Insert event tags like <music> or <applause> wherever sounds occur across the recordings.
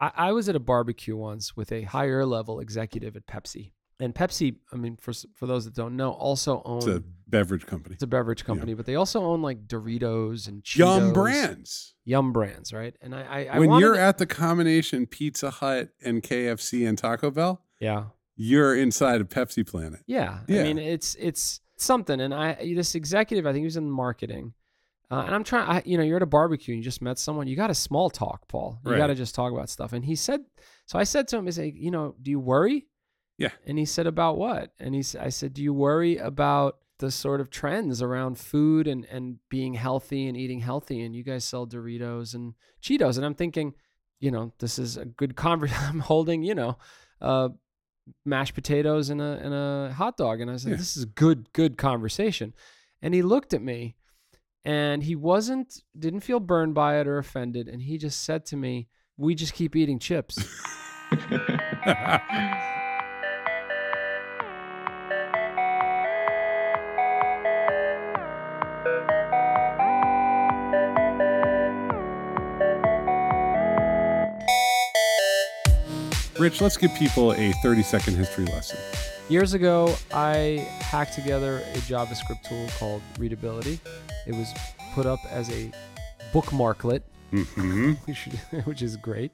I, I was at a barbecue once with a higher level executive at Pepsi. And Pepsi, I mean, for for those that don't know, also owns a beverage company. it's a beverage company, but they also own like Doritos and Cheetos, Yum brands. Yum brands, right? And I, I, I when you're to- at the combination Pizza Hut and KFC and Taco Bell, yeah, you're inside of Pepsi Planet. yeah, Yeah. I mean, it's it's something. And I this executive, I think he was in marketing, uh, and I'm trying. I, you know, you're at a barbecue and you just met someone. You got to small talk, Paul. You Right. got to just talk about stuff. And he said, so I said to him, "Is like, you know, do you worry?" Yeah. And he said, "About what?" And he I said, "Do you worry about?" the sort of trends around food and, and being healthy and eating healthy and you guys sell Doritos and Cheetos and I'm thinking, you know, this is a good conversation. <laughs> I'm holding, you know, uh, mashed potatoes and a and a hot dog, and I said, Yeah. "This is good, good conversation." And he looked at me, and he wasn't didn't feel burned by it or offended, and he just said to me, "We just keep eating chips." <laughs> Rich, let's give people a 30 second history lesson. Years ago, I hacked together a JavaScript tool called Readability. It was put up as a bookmarklet hmm <laughs> which, which is great.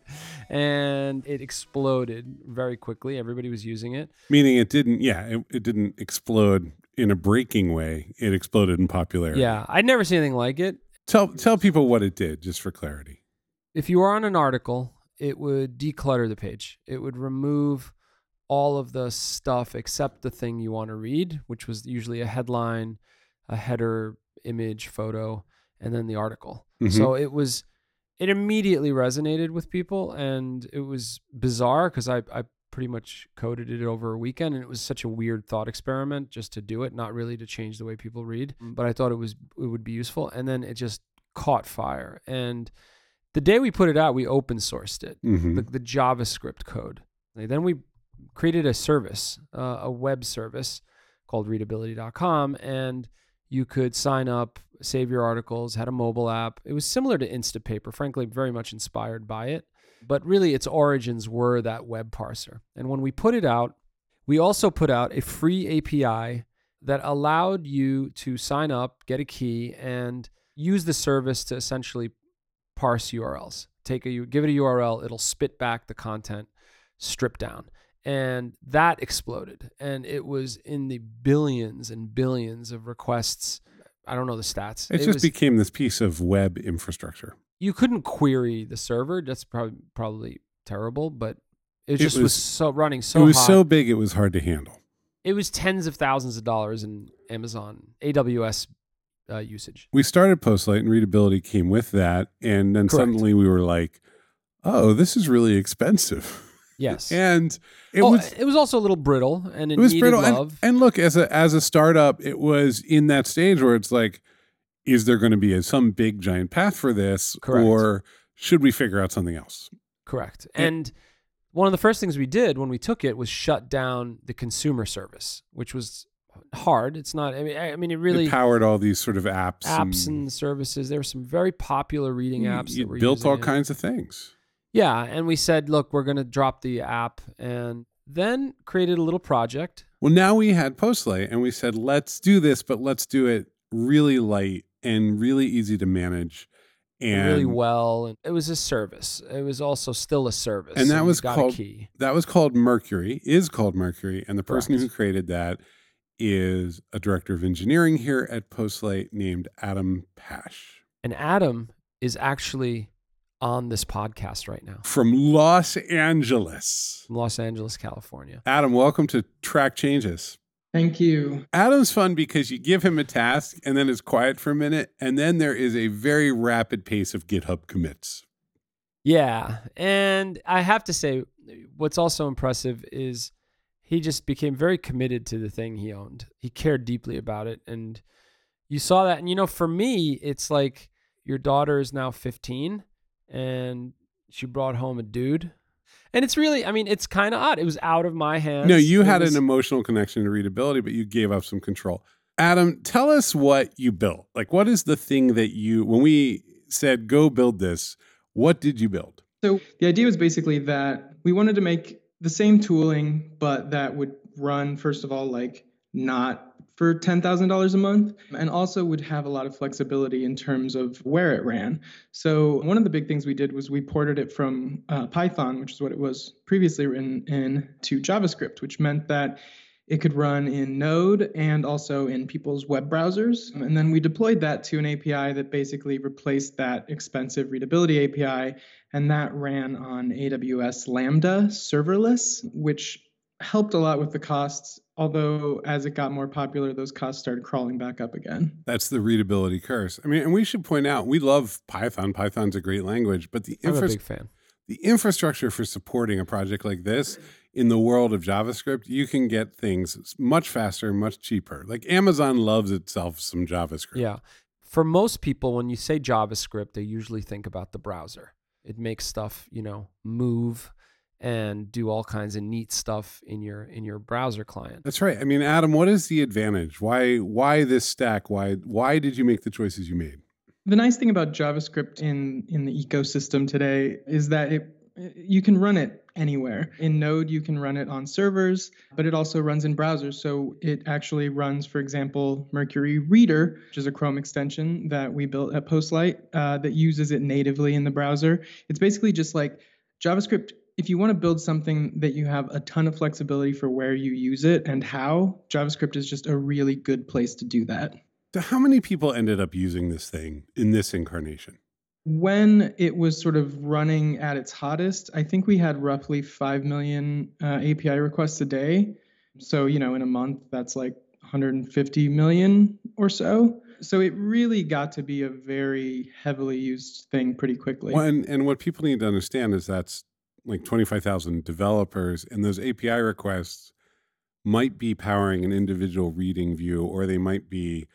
And it exploded very quickly. Everybody was using it. Meaning it didn't, yeah, it, it didn't explode in a breaking way. It exploded in popularity. Yeah, I'd never seen anything like it. Tell, tell people what it did, just for clarity. If you were on an article, it would declutter the page. It would remove all of the stuff except the thing you want to read, which was usually a headline, a header, image, photo, and then the article. Mhm. So it was it immediately resonated with people and it was bizarre because I, I pretty much coded it over a weekend and it was such a weird thought experiment just to do it not really to change the way people read but i thought it was it would be useful and then it just caught fire and the day we put it out we open sourced it Mhm. the, the javascript code And then we created a service uh, a web service called readability.com and you could sign up save your articles had a mobile app. It was similar to instapaper frankly very much inspired by it. But really its origins were that web parser. And when we put it out we also put out a free api that allowed you to sign up get a key and use the service to essentially parse urls take a give it a url it'll spit back the content stripped down and that exploded and it was in the billions and billions of requests i don't know the stats It, just was, became this piece of web infrastructure. you couldn't query the server that's probably probably terrible but it It just was, was- so running so it was hot. so big, it was hard to handle. it was tens of thousands of dollars in amazon aws uh, usage We started Postlight and readability came with that. And then Correct. suddenly we were like, oh, this is really expensive. <laughs> yes And it oh, was it was also a little brittle and it, it was brittle. And, and look, as a as a startup, it was in that stage where it's like, is there going to be a, some big giant path for this, Correct. or should we figure out something else? Correct. Yeah. And one of the first things we did when we took it was shut down the consumer service, which was hard. It's not. I mean, I I mean, it really it powered all these sort of apps. apps and services. There were some very popular reading apps you that were built all it. kinds of things. Yeah, and we said, look, we're going to drop the app, and then created a little project. Well, now we had Postlight, and we said, let's do this, but let's do it really light and really easy to manage. And really well, and it was a service. It was also still a service, And that you was got called- a key. that was called Mercury, is called Mercury. And the person Correct. who created that is a director of engineering here at Postlight named Adam Pash And Adam is actually on this podcast right now from Los Angeles. from Los Angeles, California. Adam, welcome to Track Changes. Thank you. Adam's fun because you give him a task and then it's quiet for a minute, and then there is a very rapid pace of GitHub commits. Yeah. And I have to say, what's also impressive is he just became very committed to the thing he owned. He cared deeply about it. And you saw that. And, you know, for me, it's like your daughter is now 15 and she brought home a dude. And it's really, I mean, it's kind of odd. It was out of my hands. No, you It had was- an emotional connection to readability, but you gave up some control. Adam, tell us what you built. Like, what is the thing that you, when we said go build this, what did you build? So the idea was basically that we wanted to make the same tooling, but that would run, first of all, like not for $10,000 a month and also would have a lot of flexibility in terms of where it ran. So, one of the big things we did was we ported it from uh, Python, which is what it was previously written in, to JavaScript, which meant that it could run in Node and also in people's web browsers. And then we deployed that to an API that basically replaced that expensive readability API. And that ran on AWS Lambda serverless, which helped a lot with the costs. Although, as it got more popular, those costs started crawling back up again. That's the readability curse. I mean, and we should point out we love Python. Python's a great language, but the I'm a big fan. The infrastructure for supporting a project like this in the world of JavaScript, you can get things much faster, much cheaper. Like Amazon loves itself some JavaScript. Yeah. For most people, when you say JavaScript, they usually think about the browser. It makes stuff, you know, move and do all kinds of neat stuff in your in your browser client. That's right. I mean, Adam, what is the advantage? Why why this stack? Why why did you make the choices you made? The nice thing about JavaScript in in the ecosystem today is that it you can run it anywhere. In Node, you can run it on servers, but it also runs in browsers. So it actually runs, for example, Mercury Reader, which is a Chrome extension that we built at Postlight uh, that uses it natively in the browser. It's basically just like JavaScript. If you want to build something that you have a ton of flexibility for where you use it and how, JavaScript is just a really good place to do that. So, how many people ended up using this thing in this incarnation? when it was sort of running at its hottest, I think we had roughly 5 million uh, API requests a day. So, you know, in a month, that's like 150 million or so. So it really got to be a very heavily used thing pretty quickly. Well, and, and what people need to understand is that's like 25,000 developers, and those API requests might be powering an individual reading view, or they might be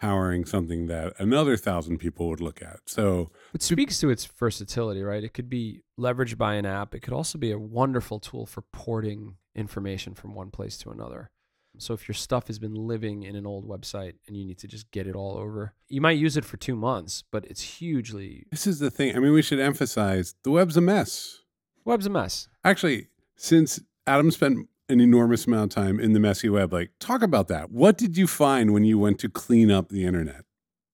powering something that another thousand people would look at. So it speaks to its versatility, right? It could be leveraged by an app. It could also be a wonderful tool for porting information from one place to another. So if your stuff has been living in an old website and you need to just get it all over, you might use it for two months, but it's hugely. This is the thing. I mean, we should emphasize the web's a mess. Web's a mess. Actually, since Adam spent an enormous amount of time in the messy web. Like, talk about that. What did you find when you went to clean up the internet?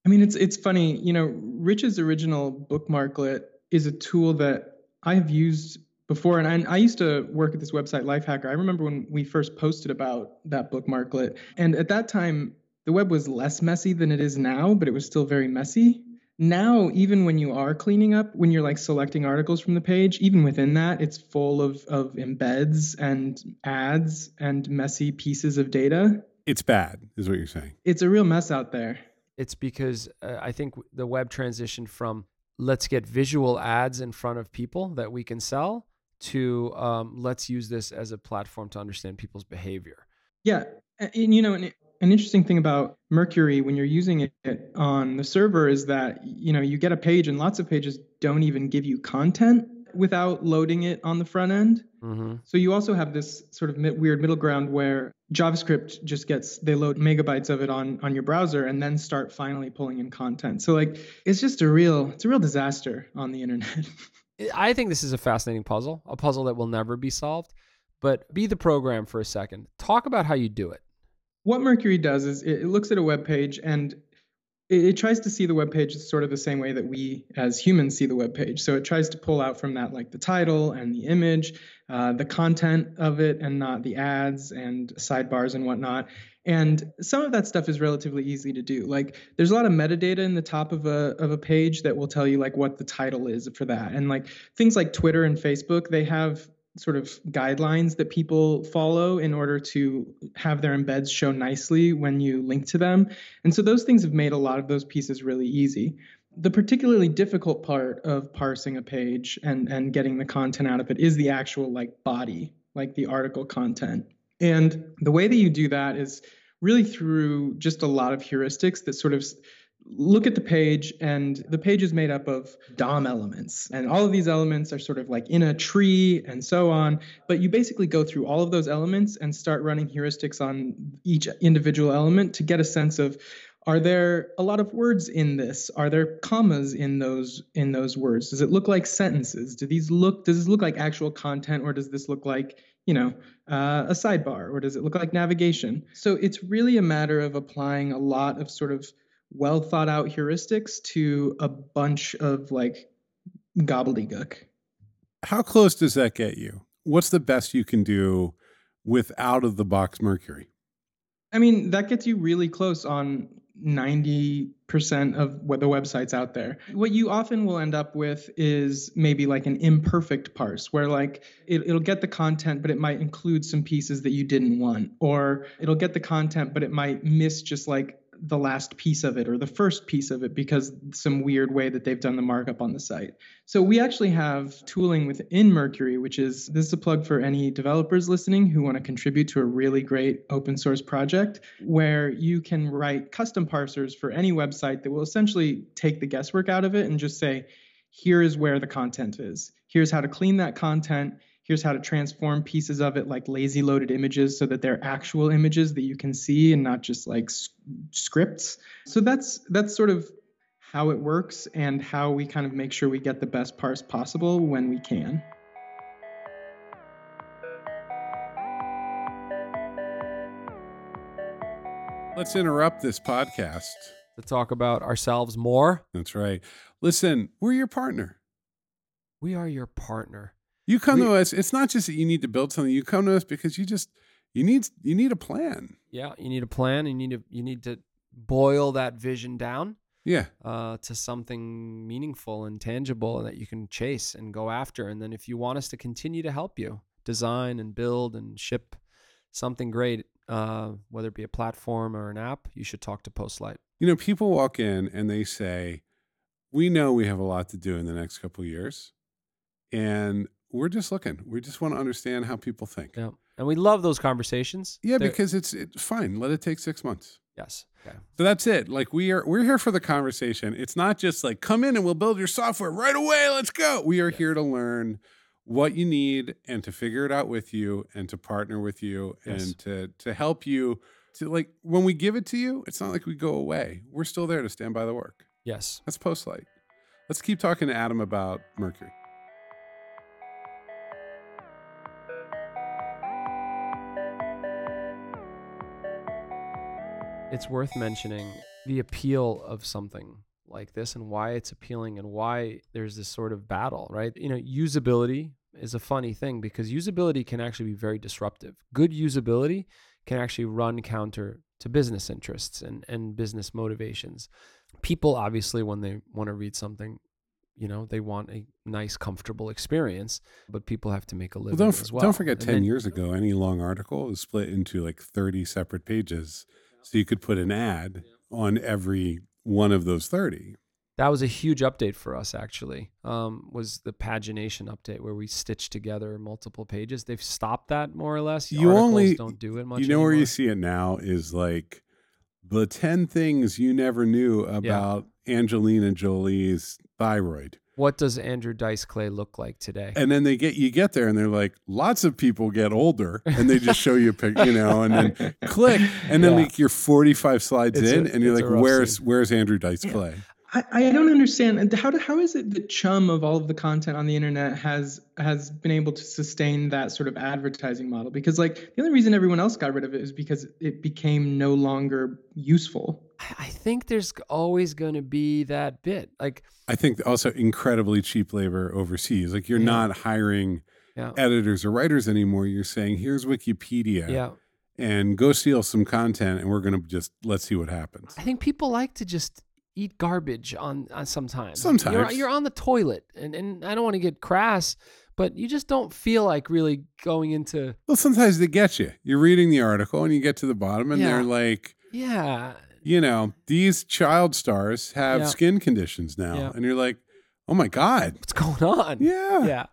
I mean, it's it's funny. You know, Rich's original bookmarklet is a tool that I've used before, and I, I used to work at this website Lifehacker. I remember when we first posted about that bookmarklet, and at that time, the web was less messy than it is now, but it was still very messy now even when you are cleaning up when you're like selecting articles from the page even within that it's full of of embeds and ads and messy pieces of data. It's bad is what you're saying. It's a real mess out there. It's because uh, i think the web transitioned from let's get visual ads in front of people that we can sell to um, let's use this as a platform to understand people's behavior. Yeah and you know and an interesting thing about Mercury when you're using it on the server is that you know you get a page and lots of pages don't even give you content without loading it on the front end. Mm-hmm. So you also have this sort of weird middle ground where JavaScript just gets they load megabytes of it on on your browser and then start finally pulling in content. So like it's just a real it's a real disaster on the internet. <laughs> I think this is a fascinating puzzle, a puzzle that will never be solved. But be the program for a second. Talk about how you do it what Mercury does is it looks at a web page and it, it, tries to see the web page sort of the same way that we as humans see the web page. So it tries to pull out from that like the title and the image, uh, the content of it, and not the ads and sidebars and whatnot. And some of that stuff is relatively easy to do. Like there's a lot of metadata in the top of a of a page that will tell you like what the title is for that. And like things like Twitter and Facebook, they have sort of guidelines that people follow in order to have their embeds show nicely when you link to them. And so those things have made a lot of those pieces really easy. The particularly difficult part of parsing a page and, and getting the content out of it is the actual like body, like the article content. And the way that you do that is really through just a lot of heuristics that sort of look at the page and the page is made up of DOM elements. And all of these elements are sort of like in a tree and so on. But you basically go through all of those elements and start running heuristics on each individual element to get a sense of are there a lot of words in this? Are there commas in those in those words? Does it look like sentences? Do these look does this look like actual content or does this look like you know uh, a sidebar? Or does it look like navigation? So it's really a matter of applying a lot of sort of well thought out heuristics to a bunch of like gobbledygook. How close does that get you? What's the best you can do with out of the box mercury? I mean, that gets you really close on 90% of what the websites out there. What you often will end up with is maybe like an imperfect parse where like it, will get the content, but it might include some pieces that you didn't want, or it'll get the content, but it might miss just like the last piece of it or the first piece of it because some weird way that they've done the markup on the site. So we actually have tooling within Mercury, which is this is a plug for any developers listening who want to contribute to a really great open source project where you can write custom parsers for any website that will essentially take the guesswork out of it and just say, here is where the content is. Here's how to clean that content here's how to transform pieces of it like lazy loaded images so that they're actual images that you can see and not just like scripts. So that's that's sort of how it works and how we kind of make sure we get the best parse possible when we can. Let's interrupt this podcast. To talk about ourselves more. That's right. Listen we're your partner. We are your partner you come we, to us. It's not just that you need to build something. You come to us because you just you need you need a plan. Yeah, you need a plan. You need to you need to boil that vision down. Yeah. Uh, to something meaningful and tangible and that you can chase and go after. And then if you want us to continue to help you design and build and ship something great, uh, whether it be a platform or an app, you should talk to Postlight. You know, people walk in and they say, "We know we have a lot to do in the next couple years, and we're just looking. We just want to understand how people think. Yeah. And we love those conversations. Yeah, They're, because it's it's fine. Let it take six months. Yes. Okay. So that's it. Like we are we're here for the conversation. It's not just like come in and we'll build your software right away. Let's go. We are yeah. here to learn what you need and to figure it out with you and to partner with you yes. and to to help you to like when we give it to you, it's not like we go away. We're still there to stand by the work. Yes. That's Postlight. Let's keep talking to Adam about Mercury. It's worth mentioning the appeal of something like this and why it's appealing and why there's this sort of battle, right? You know, usability is a funny thing because usability can actually be very disruptive. Good usability can actually run counter to business interests and, and business motivations. People obviously when they want to read something, you know, they want a nice, comfortable experience, but people have to make a living well, don't, as well. Don't forget, and 10 then, years ago, any long article was split into like 30 separate pages so you could put an ad on every one of those 30. That was a huge update for us actually. Um, was the pagination update where we stitched together multiple pages. They've stopped that more or less. You only don't do it much. You know anymore. where you see it now is like the 10 things you never knew about yeah. Angelina Jolie's thyroid what does Andrew Dice Clay look like today? And then they get you get there and they're like, lots of people get older, and they just show you a picture, you know, and then <laughs> click, and then yeah. like you're 45 slides it's in, a, and you're like, where's scene. where's Andrew Dice Clay? I, I don't understand how do, how is it that Chum of all of the content on the internet has has been able to sustain that sort of advertising model? Because like the only reason everyone else got rid of it is because it became no longer useful. I think there's always going to be that bit. Like I think also incredibly cheap labor overseas. Like you're yeah. not hiring yeah. editors or writers anymore. You're saying here's Wikipedia. Yeah. And go steal some content, and we're gonna just let's see what happens. I think people like to just eat garbage on, on sometimes. Sometimes you're, you're on the toilet, and, and I don't want to get crass, but you just don't feel like really going into. Well, sometimes they get you. You're reading the article, and you get to the bottom, and yeah. they're like, "Yeah, you know, these child stars have yeah. skin conditions now," yeah. and you're like, oh my god. What's going on? Yeah. Yeah.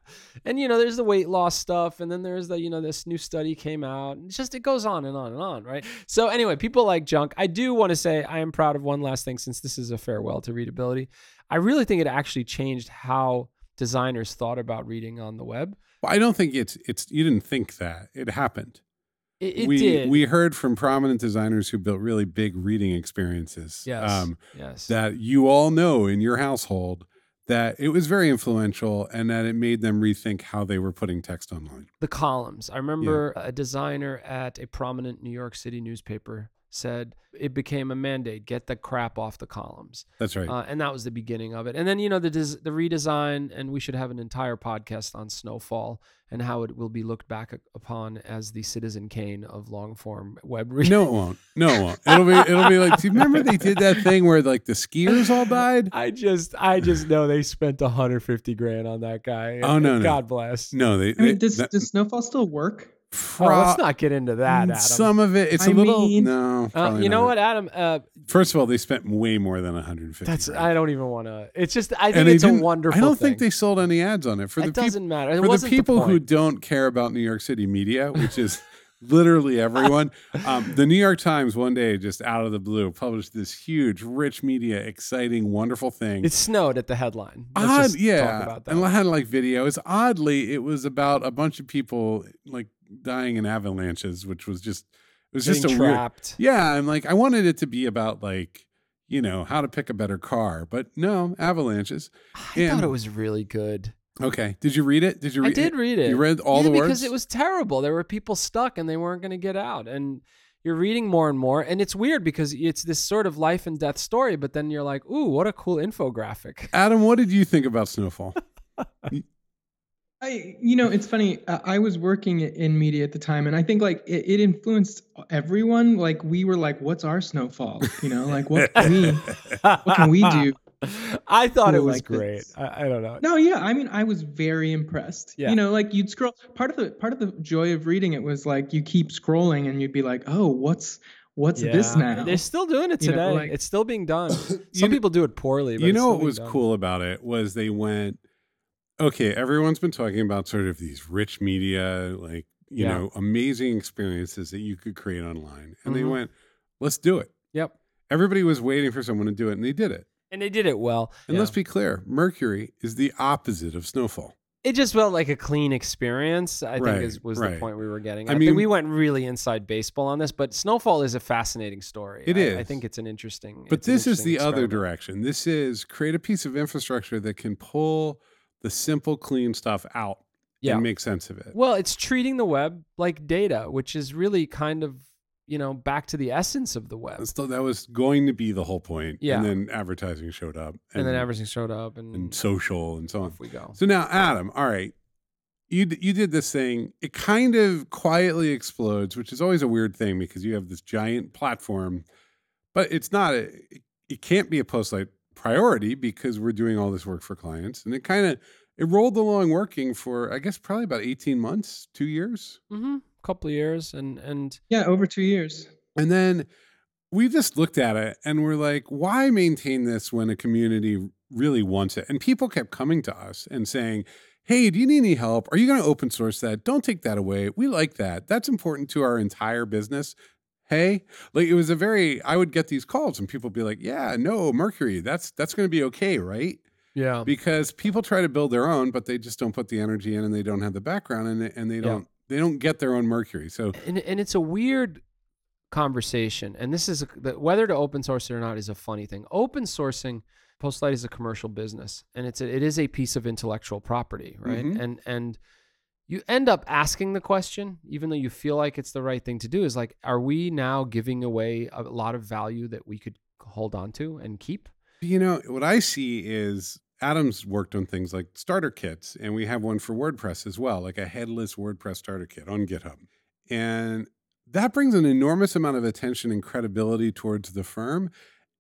And you know there's the weight loss stuff and then there's the you know this new study came out it's just it goes on and on and on right? So anyway people like junk. I do want to say i am proud of one last thing since this is a farewell to readability. I really think it actually changed how designers thought about reading on the web. Well, i don't think it's it's you didn't think that. It happened It, it we did. we heard from prominent designers who built really big reading experiences. yes. Um, yes. that you all know in your household that it was very influential and that it made them rethink how they were putting text online. the columns. I remember a designer at a prominent New York City newspaper said it became a mandate: get the crap off the columns. That's right. Uh, and that was the beginning of it. And then you know the des- the redesign, and we should have an entire podcast on Snowfall and how it will be looked back upon as the Citizen Kane of long form web reading. no, it won't. No, it won't. It'll be it'll be like. Do you remember they did that thing where like the skiers all died? I just I just know they spent 150 grand on that guy. Oh, no, and no. God bless. No, they. I mean, does, that- does Snowfall still work? Oh, let's not get into that, Adam. Some of it, it's a I little. mean- no, Uh, you know not. what, Adam? Uh, First of all, they spent way more than 150. that's grand. I don't even want to. It's just I think and it's a wonderful. I don't thing. think they sold any ads on it for the it people. doesn't matter. It for the wasn't people who don't care about New York City media, which is <laughs> literally everyone, <laughs> um, the New York Times one day, just out of the blue, published this huge, rich media, exciting, wonderful thing. It snowed at the headline. Let's Odd, just yeah, Talk about that. and I had like videos. Oddly, it was about a bunch of people like dying in avalanches, which was just it was just a Getting weird. Yeah, I'm like I wanted it to be about like you know how to pick a better car, but no avalanches. I and- thought it was really good. Okay, did you read it? Did you? Read it? I did read it. You read all yeah, the because it was terrible. There were people stuck and they weren't going to get out. And you're reading more and more, and it's weird because it's this sort of life and death story. But then you're like, "Ooh, what a cool infographic!" Adam, what did you think about Snowfall? <laughs> I, you know, it's funny. Uh, I was working in media at the time, and I think like it, it influenced everyone. Like we were like, "What's our snowfall?" You know, like what can we, what can we do? <laughs> I thought it was like great. I, I don't know. No, yeah. I mean, I was very impressed. Yeah. You know, like you'd scroll. Part of the part of the joy of reading it was like you keep scrolling, and you'd be like, "Oh, what's what's this now?" They're still doing it You know, today. like- it's still being done. <coughs> Some You people do it poorly. But you know what was done. cool about it was they went, okay, everyone's been talking about sort of these rich media, like you Yeah. know, amazing experiences that you could create online, and they Mhm. went, let's do it. Yep. Everybody was waiting for someone to do it, and they did it. And they did it well. And Yeah. let's be clear, Mercury is the opposite of Snowfall. it just felt like a clean experience. I Right, think is, was right. the point we were getting. I I, mean- think we went really inside baseball on this, but Snowfall is a fascinating story. It I, I think it's an interesting. But an this is the interesting other direction. This is create a piece of infrastructure that can pull the simple, clean stuff out Yeah. and make sense of it. Well, it's treating the web like data, which is really kind of you know back to the essence of the web. So that was going to be the whole point. Yeah. And then advertising showed up. And, then everything showed up, and, and social and so on. off we go. So now, Adam, all right, you d- you did this thing. It kind of quietly explodes, which is always a weird thing because you have this giant platform, but it's not. A, it, it can't be a post like priority because we're doing all this work for clients, and it kind of it rolled along working for I guess probably about eighteen months, two years, Mm-hmm. Couple of years, and and yeah, over two years. and then we just looked at it and we're like, why maintain this when a community really wants it? And people kept coming to us and saying, hey, do you need any help? Are you going to open source that? Don't take that away. We like that. That's important to our entire business. Hey, like it was a very, I would get these calls and people would be like, yeah, no, Mercury, that's, that's going to be okay, right? yeah, Because people try to build their own, but they just don't put the energy in and they don't have the background it and they don't, they don't get their own Mercury. So and and it's a weird conversation. And this is a, the, whether to open source it or not is a funny thing. Open sourcing Postlight is a commercial business, and it's a, it is a piece of intellectual property, right? Mhm. And and you end up asking the question, even though you feel like it's the right thing to do, is like, are we now giving away a lot of value that we could hold on to and keep? You know, what I see is Adam's worked on things like starter kits, and we have one for WordPress as well, like a headless WordPress starter kit on GitHub. And that brings an enormous amount of attention and credibility towards the firm.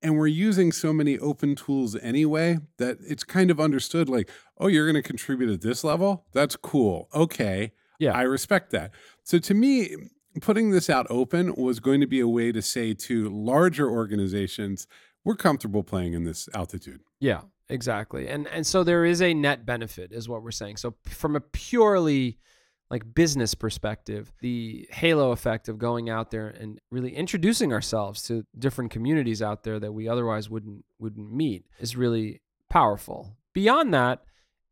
And we're using so many open tools anyway that it's kind of understood like, oh, you're going to contribute at this level? That's cool. Okay. Yeah. I respect that. So to me, putting this out open was going to be a way to say to larger organizations, we're comfortable playing in this altitude. Yeah, exactly. And and so there is a net benefit is what we're saying. So from a purely like business perspective, the halo effect of going out there and really introducing ourselves to different communities out there that we otherwise wouldn't wouldn't meet is really powerful. Beyond that,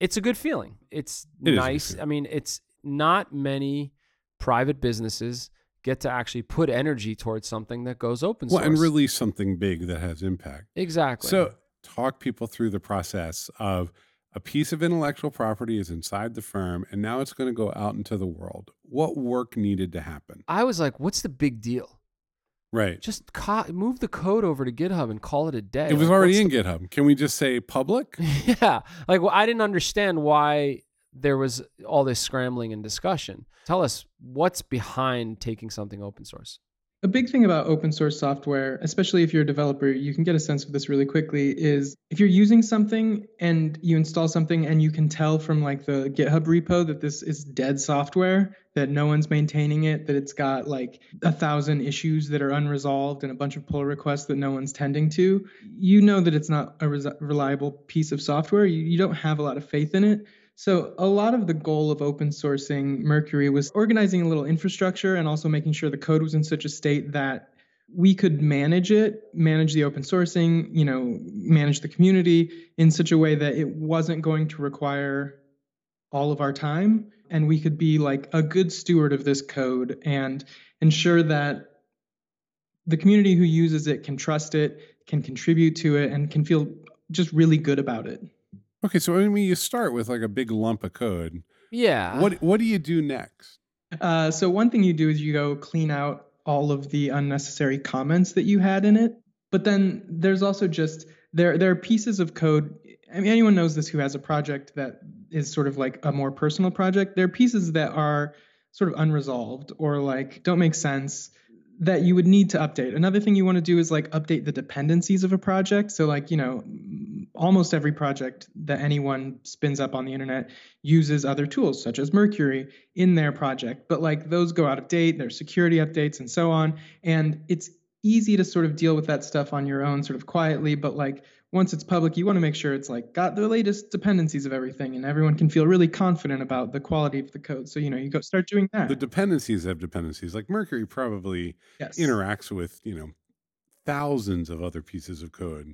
it's a good feeling. It's It is a good nice. I mean, it's not many private businesses get to actually put energy towards something that goes open source. Well, and release something big that has impact. exactly. So, talk people through the process of a piece of intellectual property is inside the firm and now it's going to go out into the world. What work needed to happen? I was like, what's the big deal? Right. Just co- move the code over to GitHub and call it a day. It was Like, already in GitHub. Can we just say public? <laughs> yeah. Like, well, I didn't understand why there was all this scrambling and discussion. Tell us what's behind taking something open source. A big thing about open source software, especially if you're a developer, you can get a sense of this really quickly, is if you're using something and you install something and you can tell from like the GitHub repo that this is dead software, that no one's maintaining it, that it's got like a thousand issues that are unresolved and a bunch of pull requests that no one's tending to, you know that it's not a res- reliable piece of software. You, you don't have a lot of faith in it. So, a lot of the goal of open sourcing Mercury was organizing a little infrastructure and also making sure the code was in such a state that we could manage it, manage the open sourcing, you know, manage the community in such a way that it wasn't going to require all of our time. And we could be like a good steward of this code and ensure that the community who uses it can trust it, can contribute to it, and can feel just really good about it. Okay, so I mean, you start with like a big lump of code. Yeah. What what do you do next? Uh, so one thing you do is you go clean out all of the unnecessary comments that you had in it. But then there's also just there there are pieces of code. I mean, anyone knows this who has a project that is sort of like a more personal project. There are pieces that are sort of unresolved or like don't make sense that you would need to update. Another thing you want to do is like update the dependencies of a project. So like, you know, almost every project that anyone spins up on the internet uses other tools such as Mercury in their project, but like those go out of date, there's security updates and so on, and it's easy to sort of deal with that stuff on your own sort of quietly, but like once it's public, you want to make sure it's like got the latest dependencies of everything and everyone can feel really confident about the quality of the code. So, you know, you go start doing that. The dependencies have dependencies. Like Mercury probably yes. interacts with, you know, thousands of other pieces of code.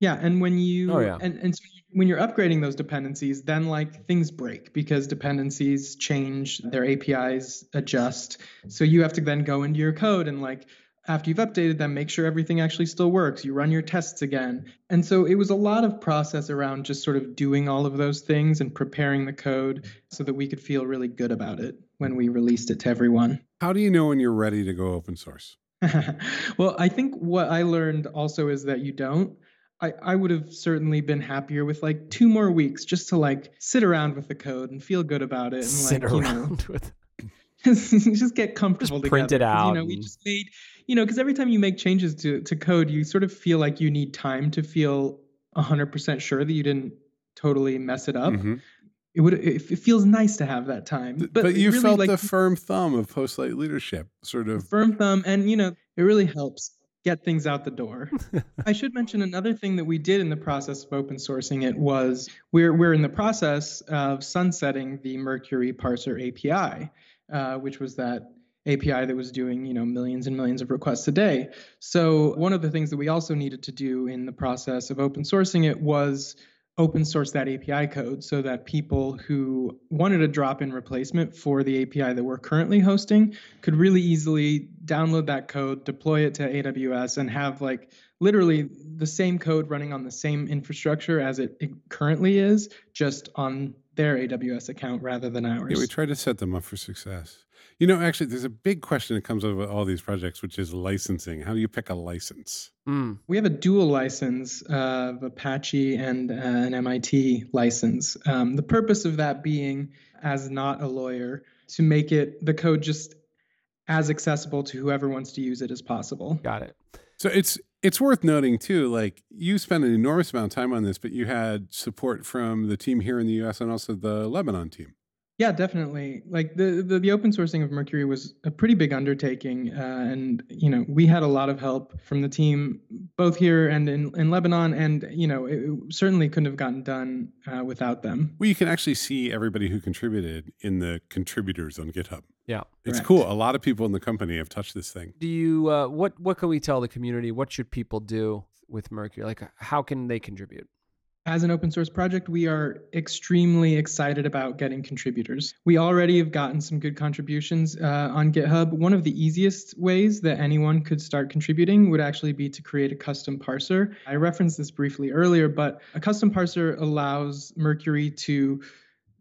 Yeah, and when you Oh, yeah. and, and so when you're upgrading those dependencies, then like things break because dependencies change, their APIs adjust. So you have to then go into your code and like after you've updated them, make sure everything actually still works. You run your tests again. And so it was a lot of process around just sort of doing all of those things and preparing the code so that we could feel really good about it when we released it to everyone. How do you know when you're ready to go open source? <laughs> well, I think what I learned also is that you don't. I, I would have certainly been happier with like two more weeks just to like sit around with the code and feel good about it and Sit like you know around <laughs> with. <laughs> just get comfortable Just print together. it 'Cause, out You know, we just made you know because every time you make changes to to code, you sort of feel like you need time to feel hundred percent sure that you didn't totally mess it up. Mhm. It would it, it feels nice to have that time, but, But, you really, felt like, the firm thumb of Postlight leadership, sort of. firm thumb and you know it really helps get things out the door <laughs> i should mention another thing that we did in the process of open sourcing it was we're, we're in the process of sunsetting the mercury parser api uh, which was that api that was doing you know millions and millions of requests a day so one of the things that we also needed to do in the process of open sourcing it was open source that API code so that people who wanted a drop in replacement for the API that we're currently hosting could really easily download that code, deploy it to AWS, and have like literally the same code running on the same infrastructure as it, it currently is, just on their AWS account rather than ours. Yeah, we try to set them up for success. You know, actually, there's a big question that comes out of all these projects, which is licensing. How do you pick a license? Mm. We have a dual license of Apache and uh, an MIT license. Um, the purpose of that being, as not a lawyer, to make it the code just as accessible to whoever wants to use it as possible. Got it. So it's it's worth noting too. Like you spent an enormous amount of time on this, but you had support from the team here in the U.S. and also the Lebanon team. Yeah, definitely. Like the, the the open sourcing of Mercury was a pretty big undertaking, uh, and you know we had a lot of help from the team both here and in, in Lebanon, and you know it, it certainly couldn't have gotten done uh, without them. Well, you can actually see everybody who contributed in the contributors on GitHub. Yeah. It's Correct. cool. A lot of people in the company have touched this thing. Do you? Uh, what What can we tell the community? What should people do with Mercury? Like, how can they contribute? As an open source project, we are extremely excited about getting contributors. We already have gotten some good contributions uh, on GitHub. One of the easiest ways that anyone could start contributing would actually be to create a custom parser. I referenced this briefly earlier, but a custom parser allows Mercury to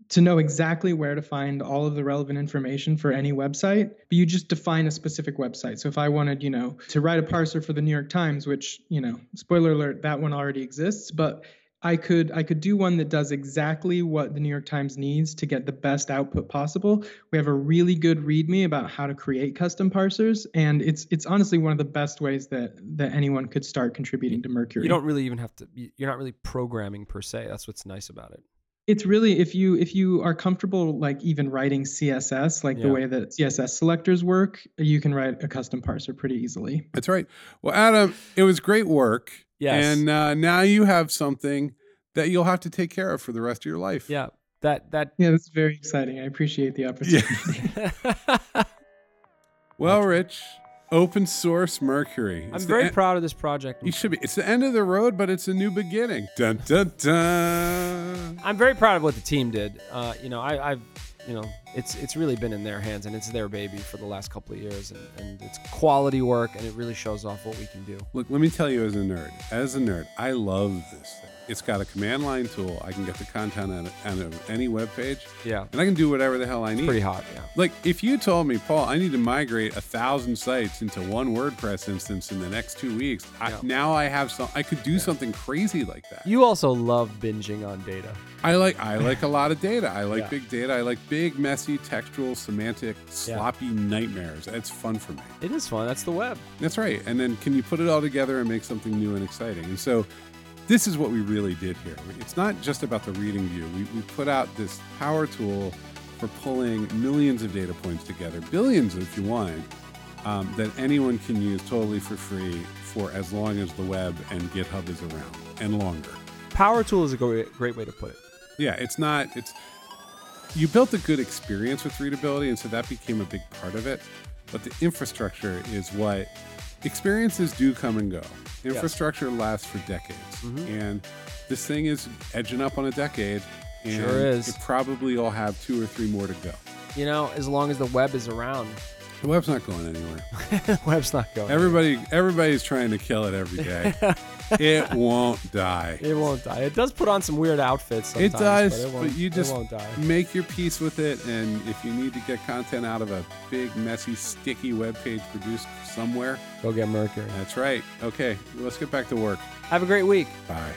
to know exactly where to find all of the relevant information for any website, but you just define a specific website. So if I wanted, you know, to write a parser for the New York Times, which, you know, spoiler alert, that one already exists, but I could I could do one that does exactly what the New York Times needs to get the best output possible. We have a really good README about how to create custom parsers, and it's it's honestly one of the best ways that that anyone could start contributing to Mercury. You don't really even have to. You're not really programming per se. That's what's nice about it it's really if you if you are comfortable like even writing css like yeah. the way that css selectors work you can write a custom parser pretty easily. That's right. Well adam it was great work. Yes. And uh, now you have something that you'll have to take care of for the rest of your life. Yeah. That that yeah that's very exciting. I appreciate the opportunity. Yeah. <laughs> <laughs> well rich open source Mercury. It's I'm very en- proud of this project. You should be. It's the end of the road, but it's a new beginning. Dun dun dun. I'm very proud of what the team did. Uh, you know, I, I've, you know, it's it's really been in their hands and it's their baby for the last couple of years, and, and it's quality work, and it really shows off what we can do. Look, let me tell you, as a nerd, as a nerd, I love this thing. It's got a command line tool. I can get the content on, on any web page. Yeah. And I can do whatever the hell I need. Pretty hot, yeah. Like if you told me, Paul, I need to migrate a thousand sites into one WordPress instance in the next two weeks. Yeah. I, now I have some. I could do yeah. something crazy like that. You also love binging on data. I like I like a lot of data. I like yeah. big data. I like big, messy, textual, semantic, sloppy nightmares. It's fun for me. It is fun. That's the web. That's right. And then can you put it all together and make something new and exciting? And so this is what we really did here. It's not just about the reading view. We, we put out this power tool for pulling millions of data points together, billions if you want, um, that anyone can use totally for free for as long as the web and GitHub is around and longer. Power tool is a great way to put it. Yeah, it's not, it's, you built a good experience with readability, and so that became a big part of it. But the infrastructure is what experiences do come and go. Infrastructure yes. lasts for decades, mm-hmm. and this thing is edging up on a decade. And sure is. It probably will have two or three more to go. You know, as long as the web is around. The web's not going anywhere. the <laughs> web's not going. Everybody, anywhere. everybody's trying to kill it every day. <laughs> it won't die. It won't die. It does put on some weird outfits. It does, but, it but you just make your peace with it. And if you need to get content out of a big, messy, sticky web page produced somewhere, go get Mercury. That's right. Okay, let's get back to work. Have a great week. Bye.